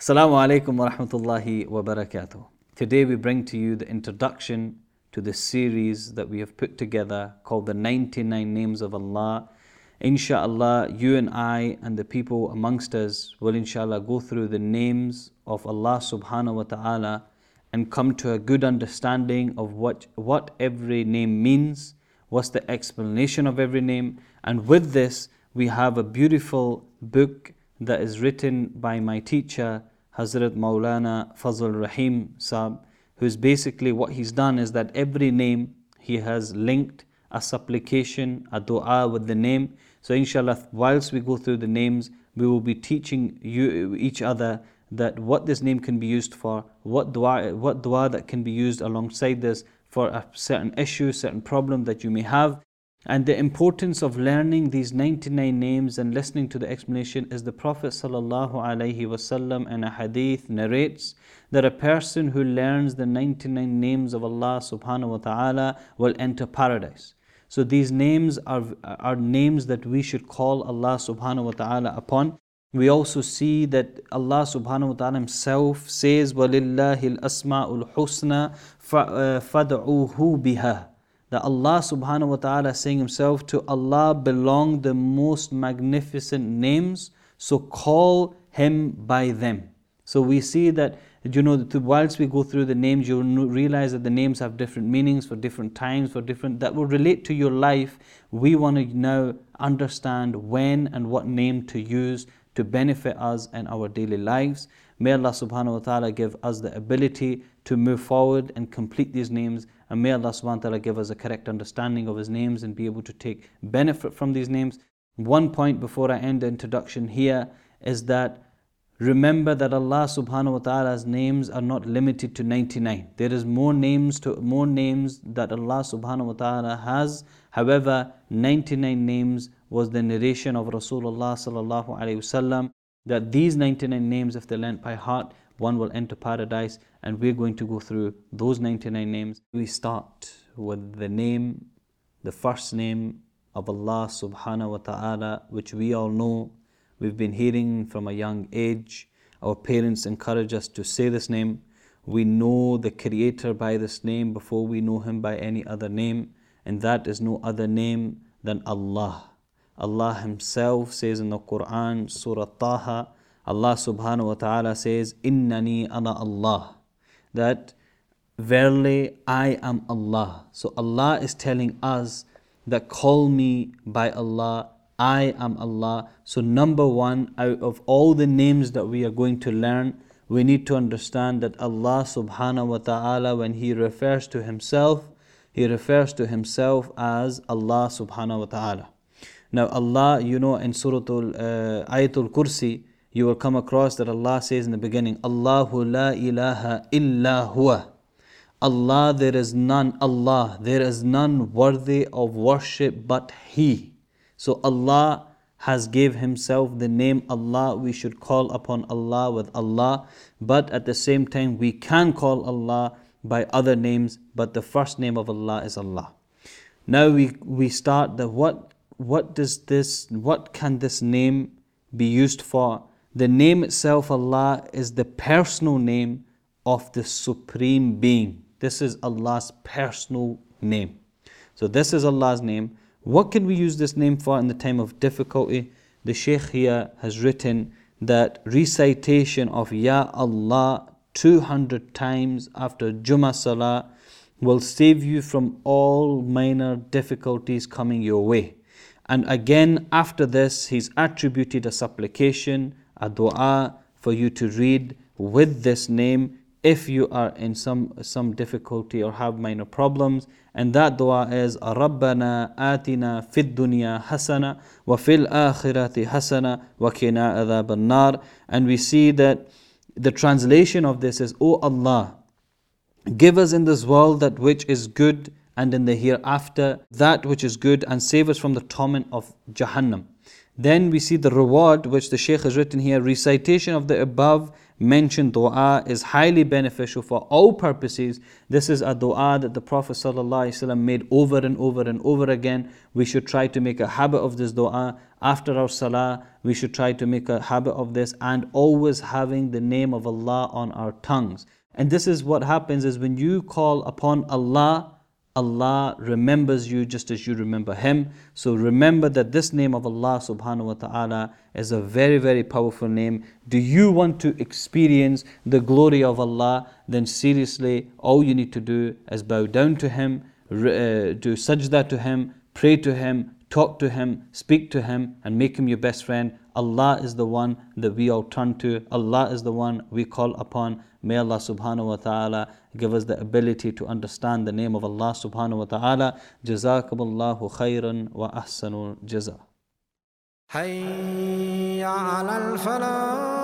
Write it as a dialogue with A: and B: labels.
A: Assalamu alaikum wa rahmatullahi wa barakatuh. Today we bring to you the introduction to the series that we have put together called the 99 Names of Allah. Inshallah, you and I and the people amongst us will inshallah go through the names of Allah subhanahu wa ta'ala and come to a good understanding of what, what every name means, what's the explanation of every name. And with this, we have a beautiful book that is written by my teacher, Hazrat Maulana Fazl Rahim Saab, who's basically what he's done is that every name he has linked a supplication, a dua with the name. So inshallah, whilst we go through the names, we will be teaching you each other that what this name can be used for, what dua, what dua that can be used alongside this for a certain issue, certain problem that you may have. And the importance of learning these 99 names and listening to the explanation is the Prophet ﷺ in a hadith narrates that a person who learns the 99 names of Allah subhanahu wa ta'ala will enter paradise. So these names are, are names that we should call Allah subhanahu wa ta'ala upon. We also see that Allah subhanahu wa ta'ala himself says, وَلِلَّهِ الْأَسْمَاءُ الْحُسْنَى فَادْعُوهُ بِهَا that Allah subhanahu wa ta'ala saying himself to Allah belong the most magnificent names so call him by them. So we see that you know whilst we go through the names you realize that the names have different meanings for different times for different that will relate to your life. We want to now understand when and what name to use to benefit us in our daily lives. May Allah subhanahu wa ta'ala give us the ability to move forward and complete these names and may Allah subhanahu wa ta'ala give us a correct understanding of His names and be able to take benefit from these names. One point before I end the introduction here is that remember that Allah subhanahu wa ta'ala's names are not limited to 99. There is more names to more names that Allah subhanahu wa ta'ala has. However, 99 names was the narration of Rasulullah sallallahu alayhi wasallam that these 99 names if they're learnt by heart one will enter paradise, and we're going to go through those 99 names. We start with the name, the first name of Allah subhanahu wa ta'ala, which we all know. We've been hearing from a young age. Our parents encourage us to say this name. We know the Creator by this name before we know Him by any other name, and that is no other name than Allah. Allah Himself says in the Quran, Surah Taha, Allah subhanahu wa ta'ala says, Innani ana Allah. That verily I am Allah. So Allah is telling us that call me by Allah, I am Allah. So, number one, out of all the names that we are going to learn, we need to understand that Allah subhanahu wa ta'ala, when He refers to Himself, He refers to Himself as Allah subhanahu wa ta'ala. Now, Allah, you know, in Surah uh, Ayatul Kursi, you will come across that Allah says in the beginning, Allahu la ilaha illa huwa. Allah, there is none, Allah, there is none worthy of worship but He. So Allah has gave Himself the name Allah. We should call upon Allah with Allah, but at the same time we can call Allah by other names, but the first name of Allah is Allah. Now we, we start the what what does this what can this name be used for? The name itself, Allah, is the personal name of the Supreme Being. This is Allah's personal name. So, this is Allah's name. What can we use this name for in the time of difficulty? The Shaykh here has written that recitation of Ya Allah 200 times after Jummah Salah will save you from all minor difficulties coming your way. And again, after this, he's attributed a supplication, a dua for you to read with this name if you are in some some difficulty or have minor problems and that dua is ربنا آتنا في الدنيا حسنة وفي الآخرة حسنة وقنا عذاب النار and we see that the translation of this is O Allah give us in this world that which is good and in the hereafter that which is good and save us from the torment of Jahannam then we see the reward which the Shaykh has written here. Recitation of the above mentioned dua is highly beneficial for all purposes. This is a dua that the Prophet ﷺ made over and over and over again. We should try to make a habit of this dua. After our salah, we should try to make a habit of this and always having the name of Allah on our tongues. And this is what happens is when you call upon Allah, Allah remembers you just as you remember Him. So remember that this name of Allah subhanahu wa ta'ala is a very, very powerful name. Do you want to experience the glory of Allah? Then seriously, all you need to do is bow down to Him, uh, do sajda to Him, pray to Him, talk to Him, speak to Him, and make Him your best friend. Allah is the one that we all turn to. Allah is the one we call upon. May Allah subhanahu wa ta'ala give us the ability to understand the name of Allah subhanahu wa ta'ala. Jazakumullahu khairan wa ahsanul jaza.
B: حي على الفلاح